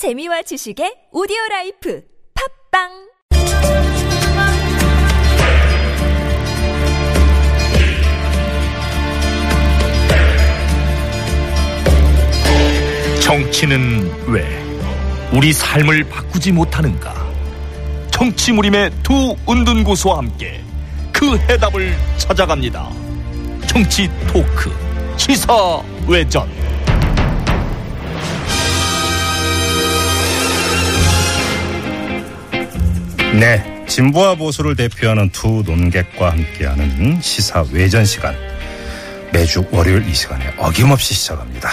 재미와 지식의 오디오 라이프 팟빵 정치는 왜 우리 삶을 바꾸지 못하는가? 정치 무림의 두 은둔 고수와 함께 그 해답을 찾아갑니다. 정치 토크 시사 외전. 네, 진보와 보수를 대표하는 두 논객과 함께하는 시사 외전 시간. 매주 월요일 이 시간에 어김없이 시작합니다.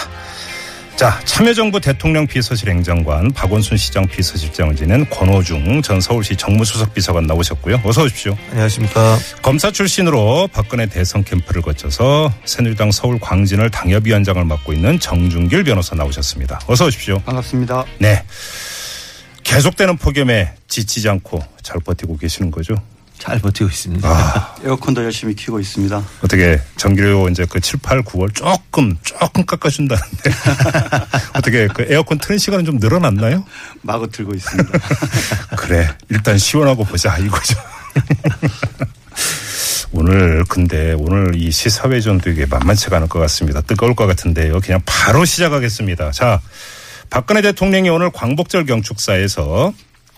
자, 참여정부 대통령 비서실 행정관 박원순 시장 비서실장을 지낸 권호중 전 서울시 정무수석 비서관 나오셨고요. 어서 오십시오. 안녕하십니까. 검사 출신으로 박근혜 대선 캠프를 거쳐서 새누리당 서울 광진을 당협위원장을 맡고 있는 정준길 변호사 나오셨습니다. 어서 오십시오. 반갑습니다. 네. 계속되는 폭염에 지치지 않고 잘 버티고 계시는 거죠? 잘 버티고 있습니다. 아, 에어컨도 열심히 켜고 있습니다. 어떻게 전기료 이제 그 7, 8, 9월 조금 조금 깎아준다는데 어떻게 그 에어컨 트는 시간은 좀 늘어났나요? 마구 틀고 있습니다. 그래 일단 시원하고 보자 이거죠. 오늘 근데 오늘 이 시사회전도 이게 만만치가 않을 것 같습니다. 뜨거울 것 같은데요. 그냥 바로 시작하겠습니다. 자, 박근혜 대통령이 오늘 광복절 경축사에서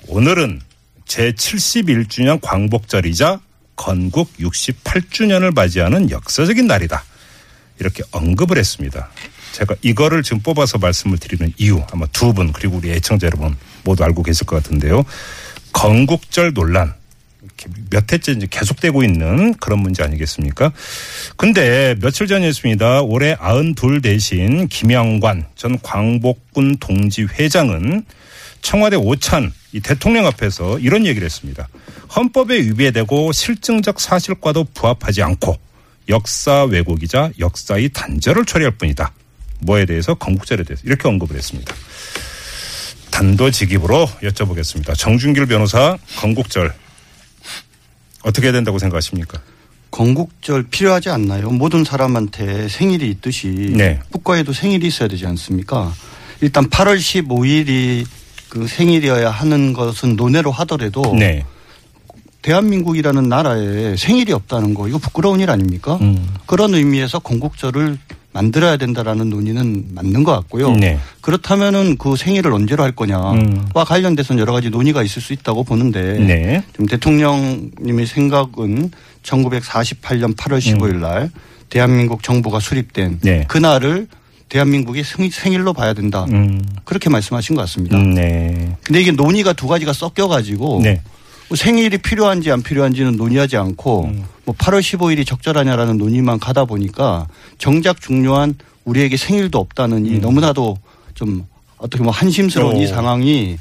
오늘은 제71주년 광복절이자 건국 68주년을 맞이하는 역사적인 날이다. 이렇게 언급을 했습니다. 제가 이거를 지금 뽑아서 말씀을 드리는 이유 아마 두 분 그리고 우리 애청자 여러분 모두 알고 계실 것 같은데요. 건국절 논란 몇 해째 이제 계속되고 있는 그런 문제 아니겠습니까? 근데 며칠 전이었습니다. 올해 92 대신 김영관 전 광복군 동지 회장은 청와대 오찬 이 대통령 앞에서 이런 얘기를 했습니다. 헌법에 위배되고 실증적 사실과도 부합하지 않고 역사 왜곡이자 역사의 단절을 처리할 뿐이다. 뭐에 대해서 건국절에 대해서 이렇게 언급을 했습니다. 단도직입으로 여쭤보겠습니다. 정준길 변호사 건국절 어떻게 해야 된다고 생각하십니까? 건국절 필요하지 않나요? 모든 사람한테 생일이 있듯이 네. 국가에도 생일이 있어야 되지 않습니까? 일단 8월 15일이 그 생일이어야 하는 것은 논외로 하더라도 네. 대한민국이라는 나라에 생일이 없다는 거 이거 부끄러운 일 아닙니까? 음. 그런 의미에서 건국절을 만들어야 된다라는 논의는 맞는 것 같고요. 네. 그렇다면은 그 생일을 언제로 할 거냐와 음. 관련돼서는 여러 가지 논의가 있을 수 있다고 보는데 네. 지금 대통령님의 생각은 1948년 8월 15일 날 대한민국 정부가 수립된 음. 네. 그날을 대한민국의 생- 생일로 봐야 된다. 음. 그렇게 말씀하신 것 같습니다. 음, 네. 근데 이게 논의가 두 가지가 섞여 가지고 네. 뭐 생일이 필요한지 안 필요한지는 논의하지 않고 음. 뭐 8월 15일이 적절하냐라는 논의만 가다 보니까 정작 중요한 우리에게 생일도 없다는 이 너무나도 좀 어떻게 뭐 한심스러운 음. 오. 이 상황이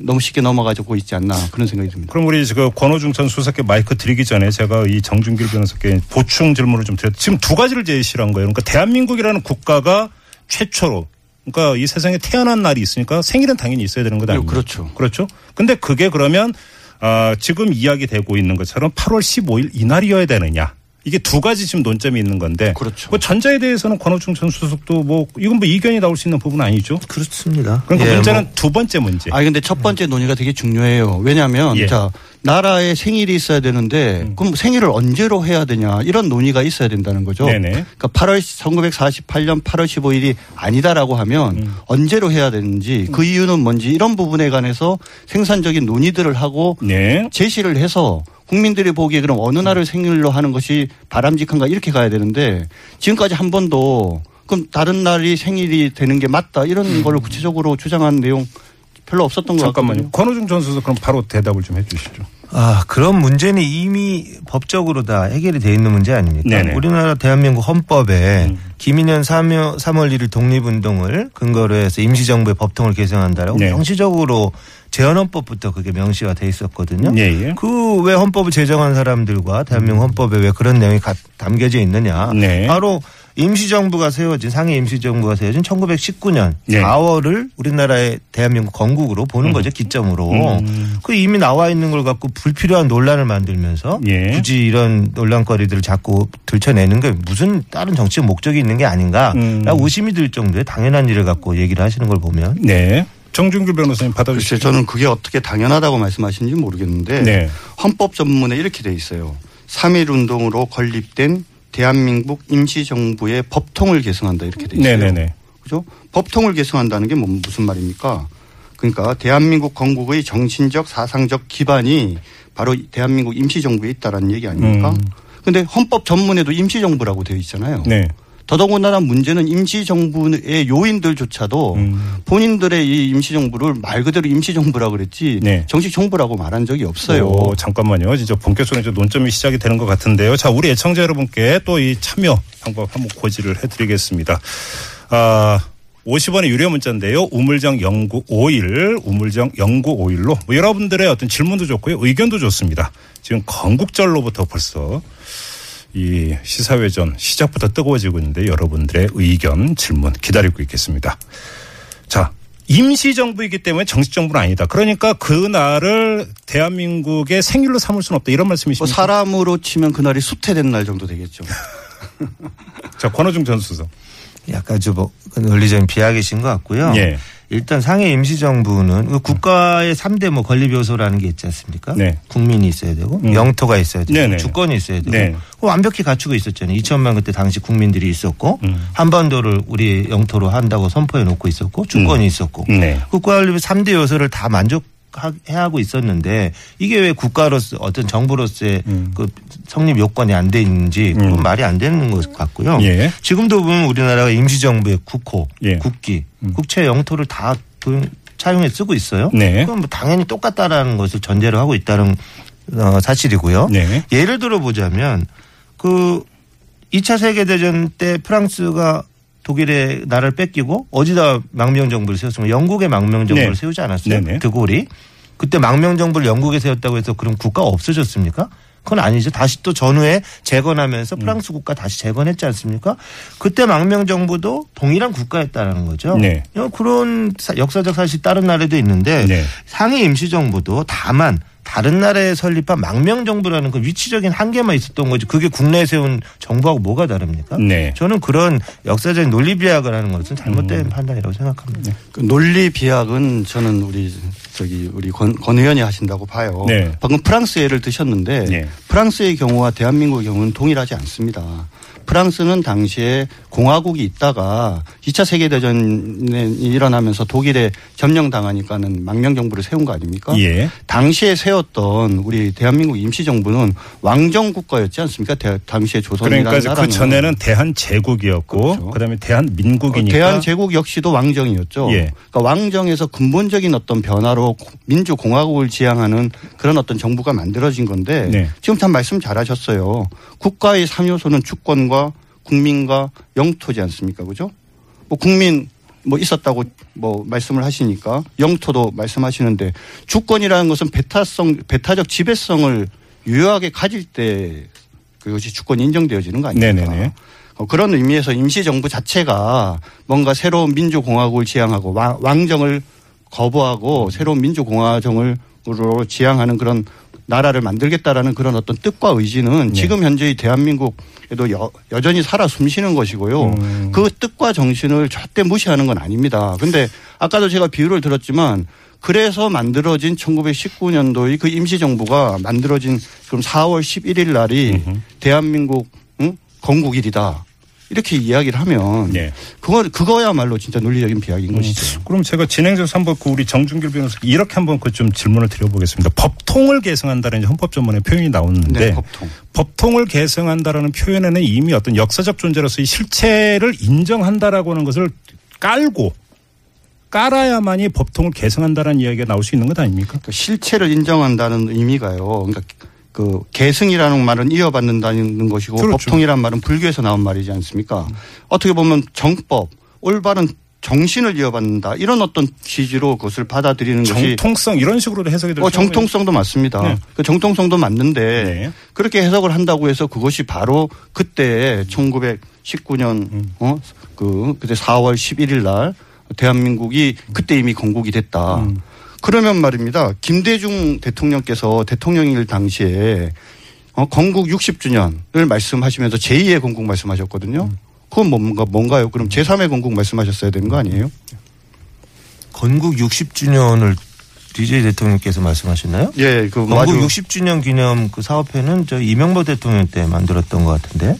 너무 쉽게 넘어가지고 있지 않나 그런 생각이 듭니다. 그럼 우리 지금 권호중 전 수석께 마이크 드리기 전에 제가 이 정준길 변호사께 보충 질문을 좀 드렸. 지금 두 가지를 제시를 한 거예요. 그러니까 대한민국이라는 국가가 최초로 그러니까 이 세상에 태어난 날이 있으니까 생일은 당연히 있어야 되는 거다. 그렇죠. 그렇죠. 근데 그게 그러면 아, 지금 이야기되고 있는 것처럼 8월 15일 이날이어야 되느냐. 이게 두 가지 지금 논점이 있는 건데. 그렇죠. 뭐 전자에 대해서는 권호중 전 수석도 뭐 이건 뭐 이견이 나올 수 있는 부분 아니죠. 그렇습니다. 그러니까 예, 문제는 뭐 두 번째 문제. 아 근데 첫 번째 논의가 되게 중요해요. 왜냐하면 예. 음. 자 나라에 생일이 있어야 되는데 그럼 생일을 언제로 해야 되냐 이런 논의가 있어야 된다는 거죠. 네네. 그러니까 8월 1948년 8월 15일이 아니다라고 하면 음. 언제로 해야 되는지 그 이유는 뭔지 이런 부분에 관해서 생산적인 논의들을 하고 네. 제시를 해서 국민들이 보기에 그럼 어느 날을 생일로 하는 것이 바람직한가 이렇게 가야 되는데 지금까지 한 번도 그럼 다른 날이 생일이 되는 게 맞다 이런 걸 구체적으로 주장한 내용 별로 없었던 것 음. 잠깐만요. 같거든요. 권호중 전 수석 그럼 바로 대답을 좀 해주시죠. 아, 그런 문제는 이미 법적으로 다 해결이 돼 있는 문제 아닙니까? 네네. 음. 우리나라 대한민국 헌법에 김인현 3월, 3월 1일 독립운동을 근거로 해서 임시정부의 법통을 개정한다라고 네. 명시적으로 재헌헌법부터 그게 명시가 돼 있었거든요. 예, 예. 그왜 헌법을 제정한 사람들과 대한민국 헌법에 왜 그런 내용이 가- 담겨져 있느냐. 네. 바로 임시정부가 세워진 상해 임시정부가 세워진 1919년 네. 4월을 우리나라의 대한민국 건국으로 보는 거죠 기점으로. 음. 그 이미 나와 있는 걸 갖고 불필요한 논란을 만들면서 예. 굳이 이런 논란거리들을 자꾸 들춰내는 게 무슨 다른 정치적 목적이 있는 게 아닌가라고 음. 의심이 들 정도의 당연한 일을 갖고 얘기를 하시는 걸 보면 네. 정준규 변호사님 받아주시죠. 저는 그게 어떻게 당연하다고 말씀하시는지 모르겠는데 네. 헌법 전문에 이렇게 돼 있어요. 3.1 운동으로 건립된 대한민국 임시정부의 법통을 개성한다 이렇게 돼 있어요. 네네네. 그죠? 법통을 개성한다는 게 뭐 무슨 말입니까? 그러니까 대한민국 건국의 정신적 사상적 기반이 바로 이 대한민국 임시정부에 있다라는 얘기 아닙니까? 음. 근데 헌법 전문에도 임시정부라고 되어 있잖아요. 네. 더더군다나 문제는 임시정부의 요인들조차도 음. 본인들의 이 임시정부를 말 그대로 임시정부라고 그랬지 네. 정식 정부라고 말한 적이 없어요. 오, 잠깐만요. 진짜 본격적으로 이제 논점이 시작이 되는 것 같은데요. 자, 우리 애청자 여러분께 또 이 참여 방법 한번 고지를 해드리겠습니다. 아, 50원의 유료 문자인데요. 우물정 0951, 우물정 0951로 뭐 여러분들의 어떤 질문도 좋고요. 의견도 좋습니다. 지금 건국절로부터 벌써 이 시사회전 시작부터 뜨거워지고 있는데 여러분들의 의견, 질문 기다리고 있겠습니다. 자, 임시정부이기 때문에 정식정부는 아니다. 그러니까 그날을 대한민국의 생일로 삼을 수는 없다. 이런 뭐 말씀이십니까? 사람으로 치면 그날이 수태된 날 정도 되겠죠. 자, 권호중 전 수석. 약간 좀 뭐, 논리적인 비약이신 것 같고요. 예. 일단 상해 임시정부는 그 국가의 3대 뭐 건립 요소라는 게 있지 않습니까? 네. 국민이 있어야 되고 음. 영토가 있어야 되고 네네. 주권이 있어야 되고 네. 완벽히 갖추고 있었잖아요. 2천만 그때 당시 국민들이 있었고 음. 한반도를 우리 영토로 한다고 선포해 놓고 있었고 주권이 있었고 네. 국가 건립의 3대 요소를 다 만족 해야 하고 있었는데 이게 왜 국가로서 어떤 정부로서의 음. 그 성립 요건이 안 돼 있는지 그건 말이 안 되는 것 같고요. 예. 지금도 보면 우리나라가 임시정부의 국호, 예. 국기, 국채 영토를 다 그- 차용해 쓰고 있어요. 네. 그럼 뭐 당연히 똑같다라는 것을 전제로 하고 있다는 어, 사실이고요. 네. 예를 들어 보자면 그 2차 세계대전 때 프랑스가 독일의 나라를 뺏기고 어디다 망명정부를 세웠으면 영국의 망명정부를 네. 세우지 않았어요. 네네. 드골이. 그때 망명 정부를 영국에 세웠다고 해서 그럼 국가가 없어졌습니까? 그건 아니죠. 다시 또 전후에 재건하면서 음. 프랑스 국가 다시 재건했지 않습니까? 그때 망명 정부도 동일한 국가였다라는 거죠. 네. 그런 사- 역사적 사실 다른 나라도 있는데 네. 상해 임시 정부도 다만 다른 나라에 설립한 망명 정부라는 그 위치적인 한계만 있었던 거지 그게 국내에 세운 정부하고 뭐가 다릅니까? 네. 저는 그런 역사적인 논리 비약을 하는 것은 잘못된 음. 판단이라고 생각합니다. 그 논리 비약은 저는 우리 저기 우리 권, 권 의원이 하신다고 봐요. 네. 방금 프랑스 예를 드셨는데 네. 프랑스의 경우와 대한민국의 경우는 동일하지 않습니다. 프랑스는 당시에 공화국이 있다가 2차 세계대전이 일어나면서 독일에 점령당하니까는 망명정부를 세운 거 아닙니까? 예. 당시에 세웠던 우리 대한민국 임시정부는 왕정국가였지 않습니까? 대- 당시에 조선이라는 그러니까 나라는. 그 전에는 대한 제국이었고 그렇죠. 그다음에 대한 민국이니까 대한 제국 역시도 왕정이었죠. 예. 그러니까 왕정에서 근본적인 어떤 변화로 민주공화국을 지향하는 그런 어떤 정부가 만들어진 건데 네. 지금 참 말씀 잘하셨어요. 국가의 3요소는 주권과 국민과 영토지 않습니까? 그죠? 뭐 국민 뭐 있었다고 뭐 말씀을 하시니까 영토도 말씀하시는데 주권이라는 것은 배타성 배타적 지배성을 유효하게 가질 때 그것이 주권이 인정되어지는 거 아닙니까? 네네네. 어, 그런 의미에서 임시정부 자체가 뭔가 새로운 민주공화국을 지향하고 왕- 왕정을 거부하고 새로운 민주공화정을 으로 지향하는 그런 나라를 만들겠다라는 그런 어떤 뜻과 의지는 네. 지금 현재의 대한민국에도 여, 여전히 살아 숨쉬는 것이고요. 음. 그 뜻과 정신을 절대 무시하는 건 아닙니다. 근데 아까도 제가 비유를 들었지만 그래서 만들어진 1919년도의 그 임시정부가 만들어진 그럼 4월 11일 날이 대한민국 응? 건국일이다. 이렇게 이야기를 하면 네. 그거 그거야말로 진짜 논리적인 비약인 것이죠. 그럼 제가 진행자에서 한번 그 우리 정준길 변호사 이렇게 한번 그 좀 질문을 드려보겠습니다. 법통을 개성한다는 헌법 전문의 표현이 나오는데 네, 법통. 법통을 개성한다라는 표현에는 이미 어떤 역사적 존재로서의 실체를 인정한다라고 하는 것을 깔고 깔아야만이 법통을 개성한다라는 이야기가 나올 수 있는 것 아닙니까? 그 실체를 인정한다는 의미가요. 그러니까 그 계승이라는 말은 이어받는다는 것이고 그렇죠. 법통이라는 말은 불교에서 나온 말이지 않습니까? 어떻게 보면 정법, 올바른 정신을 이어받는다 이런 어떤 취지로 그것을 받아들이는 것이 정통성 이런 식으로도 해석이 될 어, 정통성도 맞습니다. 네. 그 정통성도 맞는데 네. 그렇게 해석을 한다고 해서 그것이 바로 그때 1919년 음. 어 그 그때 4월 11일 날 대한민국이 그때 이미 건국이 됐다. 음. 그러면 말입니다. 김대중 대통령께서 대통령일 당시에 어, 건국 60주년을 말씀하시면서 제2의 건국 말씀하셨거든요. 음. 그건 뭔가 뭔가요? 그럼 제3의 건국 말씀하셨어야 되는 거 아니에요? 건국 60주년을 DJ 대통령께서 말씀하셨나요? 예, 그 건국 마주 60주년 기념 그 사업회는 저 이명박 대통령 때 만들었던 것 같은데.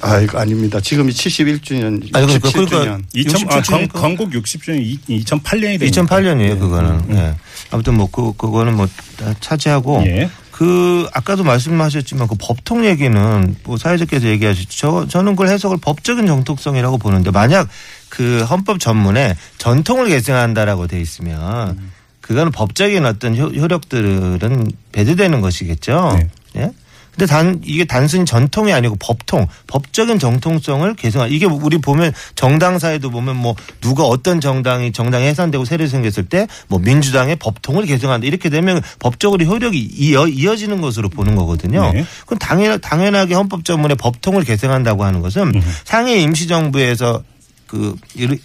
아, 이거 아닙니다. 지금이 71주년, 아니, 그러니까 67주년. 그러니까 2000, 아, 67주년 건, 건국 60주년 2008년이 됩니다. 2008년이에요, 그거는. 예. 아무튼 뭐, 그, 그거는 뭐, 다 차지하고. 예. 그, 아까도 말씀하셨지만 그 법통 얘기는 뭐 사회자께서 얘기하셨죠. 저, 저는 그걸 해석을 법적인 정통성이라고 보는데 만약 그 헌법 전문에 전통을 계승한다라고 돼 있으면 그거는 법적인 어떤 효, 효력들은 배제되는 것이겠죠. 네. 예? 근데 단 이게 단순히 전통이 아니고 법통, 법적인 정통성을 개선한 이게 우리 보면 정당사에도 보면 뭐 누가 어떤 정당이 정당이 해산되고 새로 생겼을 때 뭐 민주당의 법통을 개정한다 이렇게 되면 법적으로 효력이 이어, 이어지는 것으로 보는 거거든요. 네. 그럼 당연 당연하게 헌법 전문에 법통을 개정한다고 하는 것은 상해 임시정부에서 그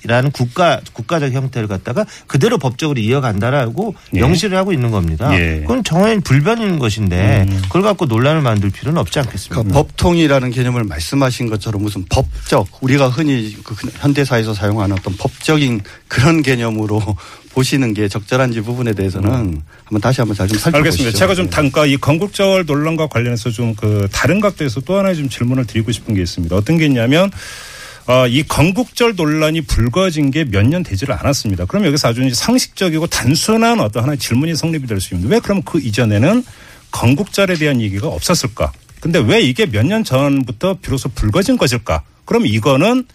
이라는 국가 국가적 형태를 갖다가 그대로 법적으로 이어간다라고 예. 명시를 하고 있는 겁니다. 예. 그건 정해진 불변인 것인데 그걸 갖고 논란을 만들 필요는 없지 않겠습니까? 그 법통이라는 개념을 말씀하신 것처럼 무슨 법적 우리가 흔히 그 현대사에서 사용하는 어떤 법적인 그런 개념으로 보시는 게 적절한지 부분에 대해서는 한번 다시 한번 잘 좀 살펴보시죠. 알겠습니다. 제가 좀 네. 단가 이 건국절 논란과 관련해서 좀 그 다른 각도에서 또 하나의 좀 질문을 드리고 싶은 게 있습니다. 어떤 게 있냐면 어, 이 건국절 논란이 불거진 게 몇 년 되지를 않았습니다. 그럼 여기서 아주 상식적이고 단순한 어떤 하나의 질문이 성립이 될 수 있는데 왜 그럼 그 이전에는 건국절에 대한 얘기가 없었을까? 근데 왜 이게 몇 년 전부터 비로소 불거진 것일까? 그럼 이거는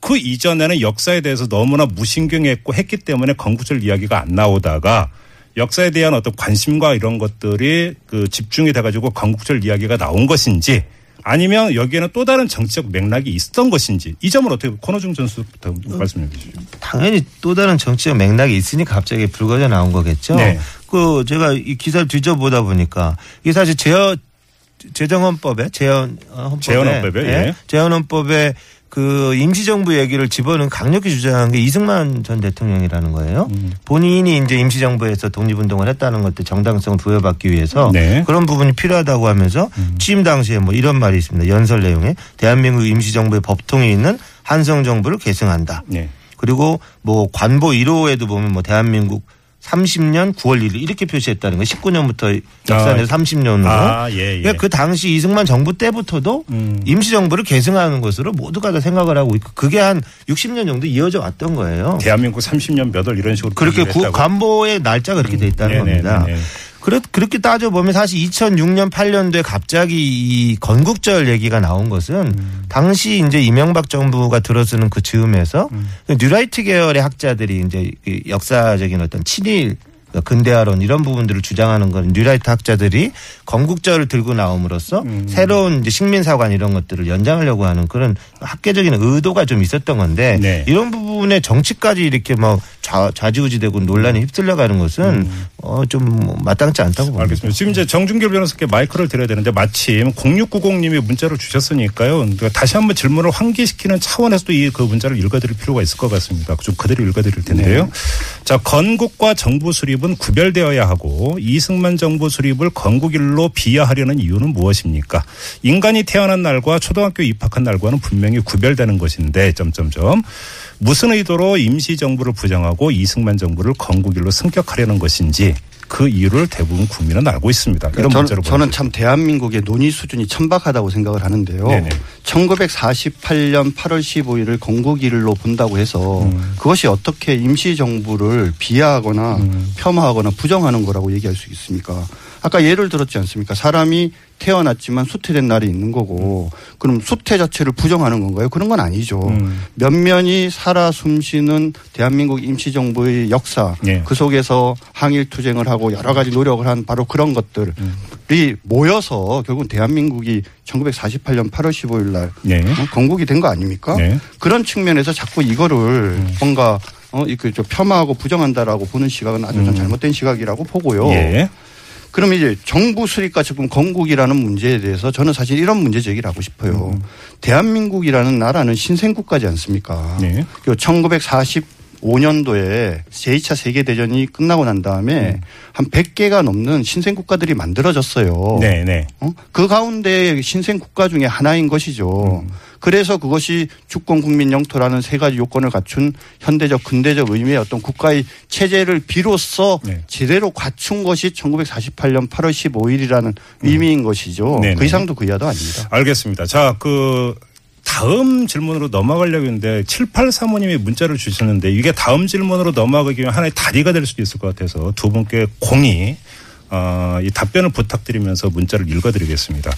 그 이전에는 역사에 대해서 너무나 무신경했고 했기 때문에 건국절 이야기가 안 나오다가 역사에 대한 어떤 관심과 이런 것들이 그 집중이 돼가지고 건국절 이야기가 나온 것인지 아니면 여기에는 또 다른 정치적 맥락이 있었던 것인지 이 점을 어떻게 코너중 전수부터 말씀해 주시죠. 당연히 또 다른 정치적 맥락이 있으니까 갑자기 불거져 나온 거겠죠. 네. 그 제가 이 기사를 뒤져보다 보니까 이게 사실 제어 재정헌법에 재헌 어, 헌법에 재헌헌법에, 예. 재헌헌법에 그 임시정부 얘기를 집어넣은 강력히 주장한 게 이승만 전 대통령이라는 거예요. 음. 본인이 이제 임시정부에서 독립운동을 했다는 것들 정당성을 부여받기 위해서 네. 그런 부분이 필요하다고 하면서 취임 당시에 뭐 이런 말이 있습니다. 연설 내용에 대한민국 임시정부의 법통이 있는 한성정부를 계승한다. 네. 그리고 뭐 관보 1호에도 보면 뭐 대한민국 30년 9월 1일 이렇게 표시했다는 거예요. 19년부터 역사에서 아. 30년으로. 아, 예, 예. 그러니까 그 당시 이승만 정부 때부터도 음. 임시정부를 계승하는 것으로 모두가 다 생각을 하고 있고 그게 한 60년 정도 이어져 왔던 거예요. 대한민국 30년 몇 월 이런 식으로 그렇게 구. 관보의 날짜가 그렇게 돼 있다는 음. 네네, 겁니다. 네네. 그렇, 그렇게 따져보면 사실 2006년 8년도에 갑자기 이 건국절 얘기가 나온 것은 음. 당시 이제 이명박 정부가 들어서는 그 즈음에서 음. 그 뉴라이트 계열의 학자들이 이제 이 역사적인 어떤 친일 근대화론 이런 부분들을 주장하는 건 뉴라이트 학자들이 건국절을 들고 나옴으로써 음. 새로운 식민사관 이런 것들을 연장하려고 하는 그런 학계적인 의도가 좀 있었던 건데 네. 이런 부분에 정치까지 이렇게 막 좌, 좌지우지되고 논란이 휩쓸려가는 것은 어, 좀뭐 마땅치 않다고 봅니다. 음. 알겠습니다. 지금 이제 정준길 변호사께 마이크를 드려야 되는데 마침 0690님이 문자를 주셨으니까요. 그러니까 다시 한번 질문을 환기시키는 차원에서도 이 그 문자를 읽어드릴 필요가 있을 것 같습니다. 좀 그대로 읽어드릴 텐데요. 자, 건국과 정부 수립 은 구별되어야 하고 이승만 정부 수립을 건국일로 비하하려는 이유는 무엇입니까? 인간이 태어난 날과 초등학교 입학한 날과는 분명히 구별되는 것인데 점점점 무슨 의도로 임시 정부를 부정하고 이승만 정부를 건국일로 승격하려는 것인지 그 이유를 대부분 국민은 알고 있습니다. 이런 저는, 문제로 저는 참 대한민국의 논의 수준이 천박하다고 생각을 하는데요. 네네. 1948년 8월 15일을 건국일로 본다고 해서 음. 그것이 어떻게 임시정부를 비하하거나 음. 폄하하거나 부정하는 거라고 얘기할 수 있습니까? 아까 예를 들었지 않습니까? 사람이 태어났지만 수태된 날이 있는 거고 그럼 수태 자체를 부정하는 건가요? 그런 건 아니죠. 음. 면면이 살아 숨쉬는 대한민국 임시정부의 역사 예. 그 속에서 항일 투쟁을 하고 여러 가지 노력을 한 바로 그런 것들이 모여서 결국 대한민국이 1948년 8월 15일 날 네. 어, 건국이 된 거 아닙니까? 네. 그런 측면에서 자꾸 이거를 뭔가 어, 이그 저 폄하하고 부정한다라고 보는 시각은 아주 좀 잘못된 시각이라고 보고요. 음. 예. 그러면 이제 정부 수립과 지금 건국이라는 문제에 대해서 저는 사실 이런 문제 제기를 하고 싶어요. 음. 대한민국이라는 나라는 신생국가지 않습니까? 네. 그 5년도에 제2차 세계대전이 끝나고 난 다음에 한 100개가 넘는 신생 국가들이 만들어졌어요. 네, 네. 어? 그 가운데 신생 국가 중에 하나인 것이죠. 그래서 그것이 주권 국민 영토라는 세 가지 요건을 갖춘 현대적 근대적 의미의 어떤 국가의 체제를 비로소 네. 제대로 갖춘 것이 1948년 8월 15일이라는 의미인 것이죠. 네네. 그 이상도 그 이하도 아닙니다. 알겠습니다. 자, 그 다음 질문으로 넘어가려고 했는데 7835님이 문자를 주셨는데 이게 다음 질문으로 넘어가기 위한 하나의 다리가 될 수도 있을 것 같아서 두 분께 공이 어, 이 답변을 부탁드리면서 문자를 읽어드리겠습니다.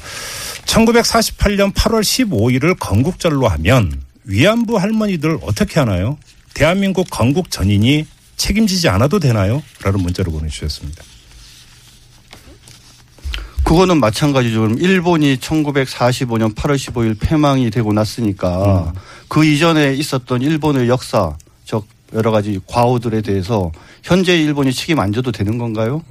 1948년 8월 15일을 건국절로 하면 위안부 할머니들 어떻게 하나요? 대한민국 건국 전인이 책임지지 않아도 되나요? 라는 문자를 보내주셨습니다. 그거는 마찬가지죠. 일본이 1945년 8월 15일 패망이 되고 났으니까 그 이전에 있었던 일본의 역사, 즉 여러 가지 과오들에 대해서 현재 일본이 책임 안 져도 되는 건가요?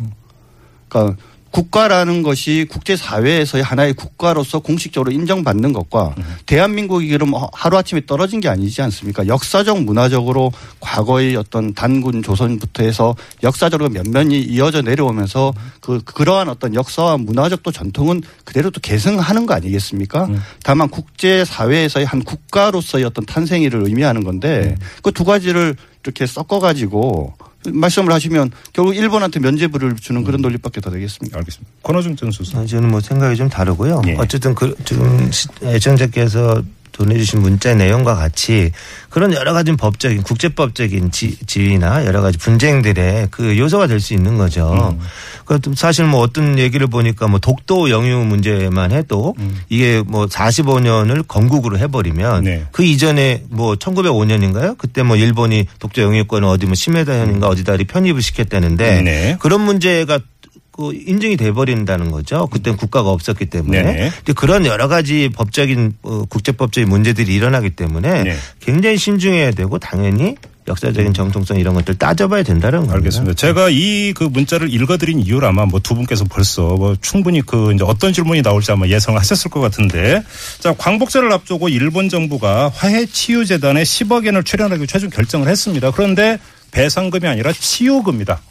그러니까 국가라는 것이 국제 사회에서의 하나의 국가로서 공식적으로 인정받는 것과 대한민국이 그럼 하루아침에 떨어진 게 아니지 않습니까? 역사적 문화적으로 과거의 어떤 단군 조선부터 해서 역사적으로 면면이 이어져 내려오면서 그 그러한 어떤 역사와 문화적 또 전통은 그대로 또 계승하는 거 아니겠습니까? 다만 국제 사회에서의 한 국가로서의 어떤 탄생일을 의미하는 건데 그 두 가지를 이렇게 섞어 가지고 말씀을 하시면 결국 일본한테 면죄부를 주는 그런 논리밖에 더 되겠습니까? 알겠습니다. 권호중 전 수석. 아, 저는 뭐 생각이 좀 다르고요. 예. 어쨌든 그 지금 시- 애청자께서 보내주신 문자 내용과 같이 그런 여러 가지 법적인 국제법적인 지, 지위나 여러 가지 분쟁들의 그 요소가 될 수 있는 거죠. 음. 그 사실 뭐 어떤 얘기를 보니까 뭐 독도 영유 문제만 해도 이게 뭐 45년을 건국으로 해버리면 음. 네. 그 이전에 뭐 1905년인가요? 그때 뭐 일본이 독도 영유권을 어디 뭐 심해다현인가 어디다 편입을 시켰다는데 음. 네. 그런 문제가 그 인증이 돼 버린다는 거죠. 그때는 국가가 없었기 때문에. 네네. 근데 그런 여러 가지 법적인 어, 국제법적인 문제들이 일어나기 때문에 네. 굉장히 신중해야 되고 당연히 역사적인 정통성 이런 것들 따져봐야 된다는 겁니다. 알겠습니다. 제가 이 그 문자를 읽어드린 이유를 아마 뭐 두 분께서 벌써 뭐 충분히 그 이제 어떤 질문이 나올지 아마 예상을 하셨을 것 같은데 자 광복절을 앞두고 일본 정부가 화해 치유 재단에 10억 엔을 출연하기 최종 결정을 했습니다. 그런데 배상금이 아니라 치유금이다.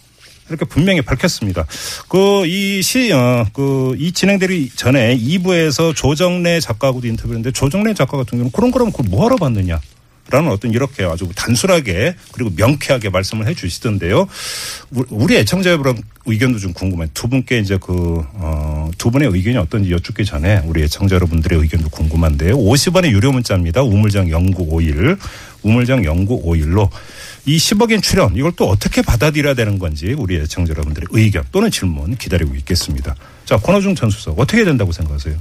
이렇게 분명히 밝혔습니다. 그 이 시, 어, 그 이 진행되기 전에 2부에서 조정래 작가하고도 인터뷰했는데 조정래 작가 같은 경우는 그런 거라면 그걸 뭐하러 받느냐. 라는 어떤 이렇게 아주 단순하게 그리고 명쾌하게 말씀을 해 주시던데요. 우- 우리 애청자 여러분 의견도 좀 궁금해요. 두 분께 이제 그, 어, 두 분의 의견이 어떤지 여쭙기 전에 우리 애청자 여러분들의 의견도 궁금한데요. 50원의 유료 문자입니다. 우물정 0951, 우물정 0951로 이 10억엔 출연 이걸 또 어떻게 받아들여야 되는 건지 우리 애청자 여러분들의 의견 또는 질문 기다리고 있겠습니다. 자, 권호중 전 수석 어떻게 된다고 생각하세요?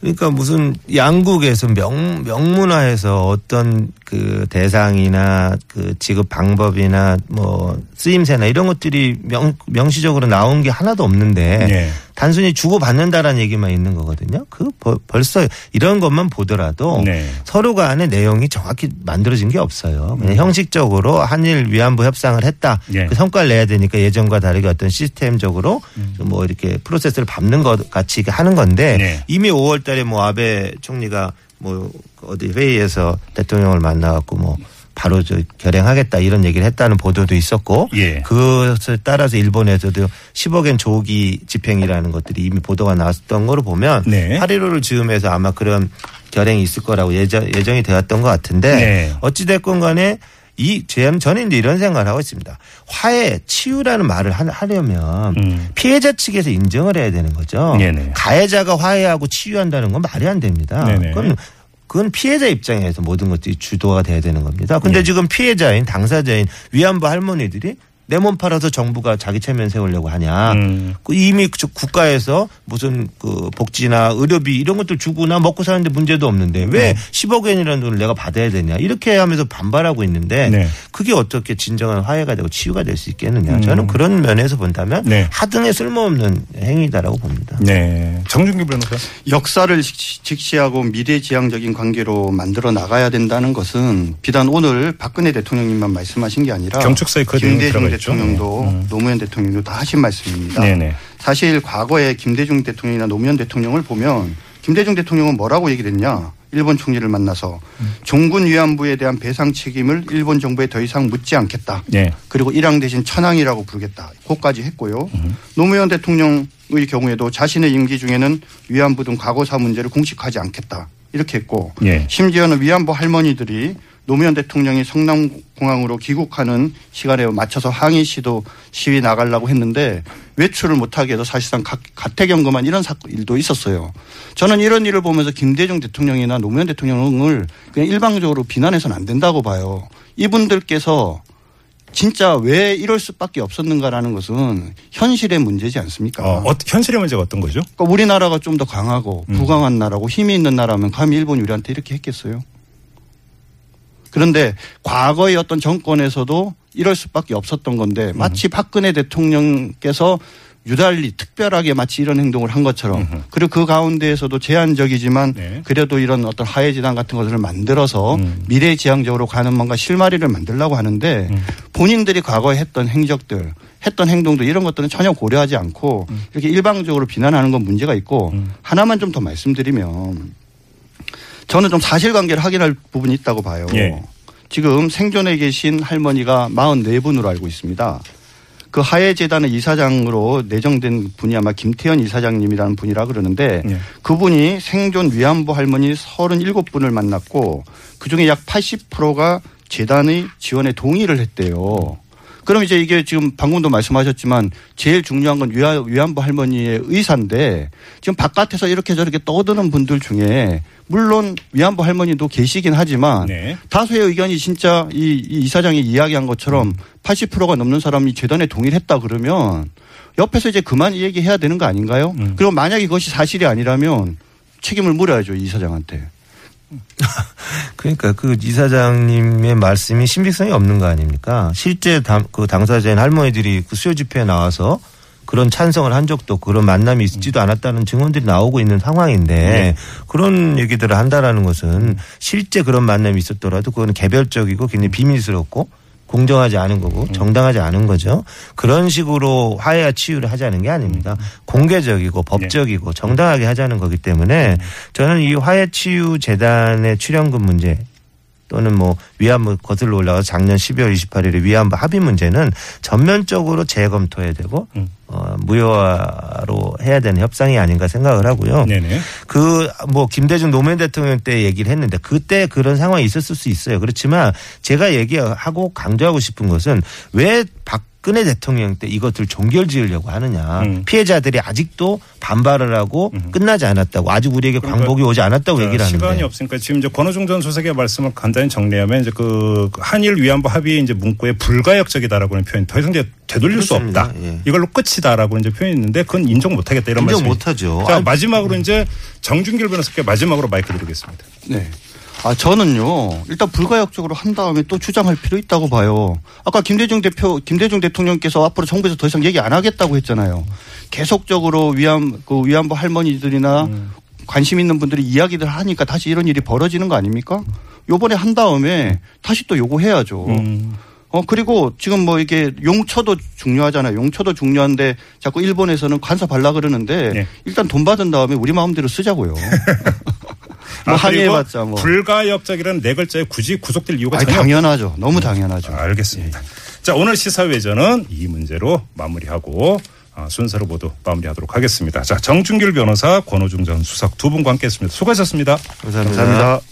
그러니까 무슨 양국에서 명, 명문화해서 어떤 그 대상이나 그 지급 방법이나 뭐 쓰임새나 이런 것들이 명, 명시적으로 나온 게 하나도 없는데 네. 단순히 주고받는다라는 얘기만 있는 거거든요. 그 벌- 벌써 이런 것만 보더라도 네. 서로 간의 내용이 정확히 만들어진 게 없어요. 그냥 형식적으로 한일 위안부 협상을 했다. 네. 그 성과를 내야 되니까 예전과 다르게 어떤 시스템적으로 뭐 이렇게 프로세스를 밟는 것 같이 하는 건데 네. 이미 5월 달에 뭐 아베 총리가 뭐 어디 회의에서 대통령을 만나 갖고 뭐 바로 저 결행하겠다 이런 얘기를 했다는 보도도 있었고 예. 그것에 따라서 일본에서도 10억엔 조기 집행이라는 것들이 이미 보도가 나왔던 거로 보면 네. 8.15를 즈음해서 아마 그런 결행이 있을 거라고 예정, 예정이 되었던 것 같은데 네. 어찌됐건 간에 이 제가 저는 이제 이런 생각을 하고 있습니다. 화해, 치유라는 말을 하- 하려면 음. 피해자 측에서 인정을 해야 되는 거죠. 네네. 가해자가 화해하고 치유한다는 건 말이 안 됩니다. 네네. 그건 그건 피해자 입장에서 모든 것들이 주도가 돼야 되는 겁니다. 근데 네. 지금 피해자인 당사자인 위안부 할머니들이 내 몸 팔아서 정부가 자기 체면 세우려고 하냐. 음. 그 이미 그 국가에서 무슨 그 복지나 의료비 이런 것들 주고나 먹고 사는데 문제도 없는데 왜 네. 10억 원이라는 돈을 내가 받아야 되냐. 이렇게 하면서 반발하고 있는데 네. 그게 어떻게 진정한 화해가 되고 치유가 될 수 있겠느냐. 저는 그런 면에서 본다면 음. 네. 하등의 쓸모없는 행위다라고 봅니다. 네. 정준기 변호사. 역사를 직- 직시하고 미래지향적인 관계로 만들어 나가야 된다는 것은 비단 오늘 박근혜 대통령님만 말씀하신 게 아니라 경축사에 그 들어가 있죠. 대통령도 음. 노무현 대통령도 다 하신 말씀입니다. 네네. 사실 과거에 김대중 대통령이나 노무현 대통령을 보면 김대중 대통령은 뭐라고 얘기를 했냐. 일본 총리를 만나서 종군 위안부에 대한 배상 책임을 일본 정부에 더 이상 묻지 않겠다. 예. 그리고 일왕 대신 천황이라고 부르겠다. 고까지 했고요. 노무현 대통령의 경우에도 자신의 임기 중에는 위안부 등 과거사 문제를 공식하지 않겠다. 이렇게 했고 예. 심지어는 위안부 할머니들이 노무현 대통령이 성남공항으로 귀국하는 시간에 맞춰서 항의 시도 시위 나가려고 했는데 외출을 못하게 해서 사실상 가- 가택연금한 이런 사건 일도 있었어요. 저는 이런 일을 보면서 김대중 대통령이나 노무현 대통령을 그냥 일방적으로 비난해서는 안 된다고 봐요. 이분들께서 진짜 왜 이럴 수밖에 없었는가라는 것은 현실의 문제지 않습니까? 어, 어, 현실의 문제가 어떤 거죠? 그러니까 우리나라가 좀 더 강하고 음. 부강한 나라고 힘이 있는 나라면 감히 일본이 우리한테 이렇게 했겠어요? 그런데 과거의 어떤 정권에서도 이럴 수밖에 없었던 건데 마치 박근혜 대통령께서 유달리 특별하게 마치 이런 행동을 한 것처럼 음흠. 그리고 그 가운데에서도 제한적이지만 네. 그래도 이런 어떤 하해지단 같은 것을 만들어서 음. 미래지향적으로 가는 뭔가 실마리를 만들려고 하는데 음. 본인들이 과거에 했던 행적들 했던 행동들 이런 것들은 전혀 고려하지 않고 이렇게 일방적으로 비난하는 건 문제가 있고 음. 하나만 좀 더 말씀드리면 저는 좀 사실관계를 확인할 부분이 있다고 봐요. 예. 지금 생존해 계신 할머니가 44분으로 알고 있습니다. 그 하해재단의 이사장으로 내정된 분이 아마 김태현 이사장님이라는 분이라 그러는데 예. 그분이 생존 위안부 할머니 37분을 만났고 그중에 약 80%가 재단의 지원에 동의를 했대요. 그럼 이제 이게 지금 방금도 말씀하셨지만 제일 중요한 건 위안- 위안 부 할머니의 의사인데 지금 바깥에서 이렇게 저렇게 떠드는 분들 중에 물론 위안부 할머니도 계시긴 하지만 네. 다수의 의견이 진짜 이, 이 이사장이 이야기한 것처럼 80%가 넘는 사람이 재단에 동의를 했다 그러면 옆에서 이제 그만 얘기해야 되는 거 아닌가요? 음. 그리고 만약에 그것이 사실이 아니라면 책임을 물어야죠 이 이사장한테. 그러니까 그 이사장님의 말씀이 신빙성이 없는 거 아닙니까? 실제 당, 그 당사자인 할머니들이 그 수요 집회에 나와서 그런 찬성을 한 적도 그런 만남이 있지도 않았다는 증언들이 나오고 있는 상황인데 네. 그런 얘기들을 한다라는 것은 실제 그런 만남이 있었더라도 그거는 개별적이고 굉장히 비밀스럽고 공정하지 않은 거고 정당하지 않은 거죠. 그런 식으로 화해와 치유를 하자는 게 아닙니다. 공개적이고 법적이고 정당하게 하자는 거기 때문에 저는 이 화해 치유 재단의 출연금 문제 또는 뭐 위안부 거슬러 올라가서 작년 12월 28일에 위안부 합의 문제는 전면적으로 재검토해야 되고 음. 어, 무효화로 해야 되는 협상이 아닌가 생각을 하고요. 그 뭐 김대중 노무현 대통령 때 얘기를 했는데 그때 그런 상황이 있었을 수 있어요. 그렇지만 제가 얘기하고 강조하고 싶은 것은 왜 박 근혜 대통령 때 이것들 종결 지으려고 하느냐. 음. 피해자들이 아직도 반발을 하고 끝나지 않았다고 아직 우리에게 그러니까 광복이 오지 않았다고 자, 얘기를 하는데. 시간이 없으니까 지금 이제 권호중 전 수석의 말씀을 간단히 정리하면 이제 그 한일 위안부 합의 이제 문구에 불가역적이다라고 하는 표현 더 이상 이제 되돌릴 수 그렇습니다. 없다. 예. 이걸로 끝이다라고 이제 표현이 있는데 그건 인정 못 하겠다 이런 인정 말씀. 못하죠. 자 아니, 마지막으로 이제 정준길 변호사께 마지막으로 마이크 드리겠습니다. 네. 아, 저는요, 일단 불가역적으로 한 다음에 또 주장할 필요 있다고 봐요. 아까 김대중 대표, 김대중 대통령께서 앞으로 정부에서 더 이상 얘기 안 하겠다고 했잖아요. 계속적으로 위안, 그 위안부 할머니들이나 관심 있는 분들이 이야기를 하니까 다시 이런 일이 벌어지는 거 아닙니까? 요번에 한 다음에 다시 또 요구해야죠. 음. 어, 그리고 지금 뭐 이게 용처도 중요하잖아요. 용처도 중요한데 자꾸 일본에서는 관사 발라 그러는데 네. 일단 돈 받은 다음에 우리 마음대로 쓰자고요. 뭐 아, 항의해봤자 뭐. 불가역적이라는 네 글자에 굳이 구속될 이유가 아니, 전혀 당연하죠. 너무 당연하죠. 아, 알겠습니다. 자, 오늘 시사회전은 이 문제로 마무리하고 아, 순서로 모두 마무리하도록 하겠습니다. 자, 정준길 변호사, 권호중 전 수석 두 분과 함께 했습니다. 수고하셨습니다. 감사합니다. 감사합니다.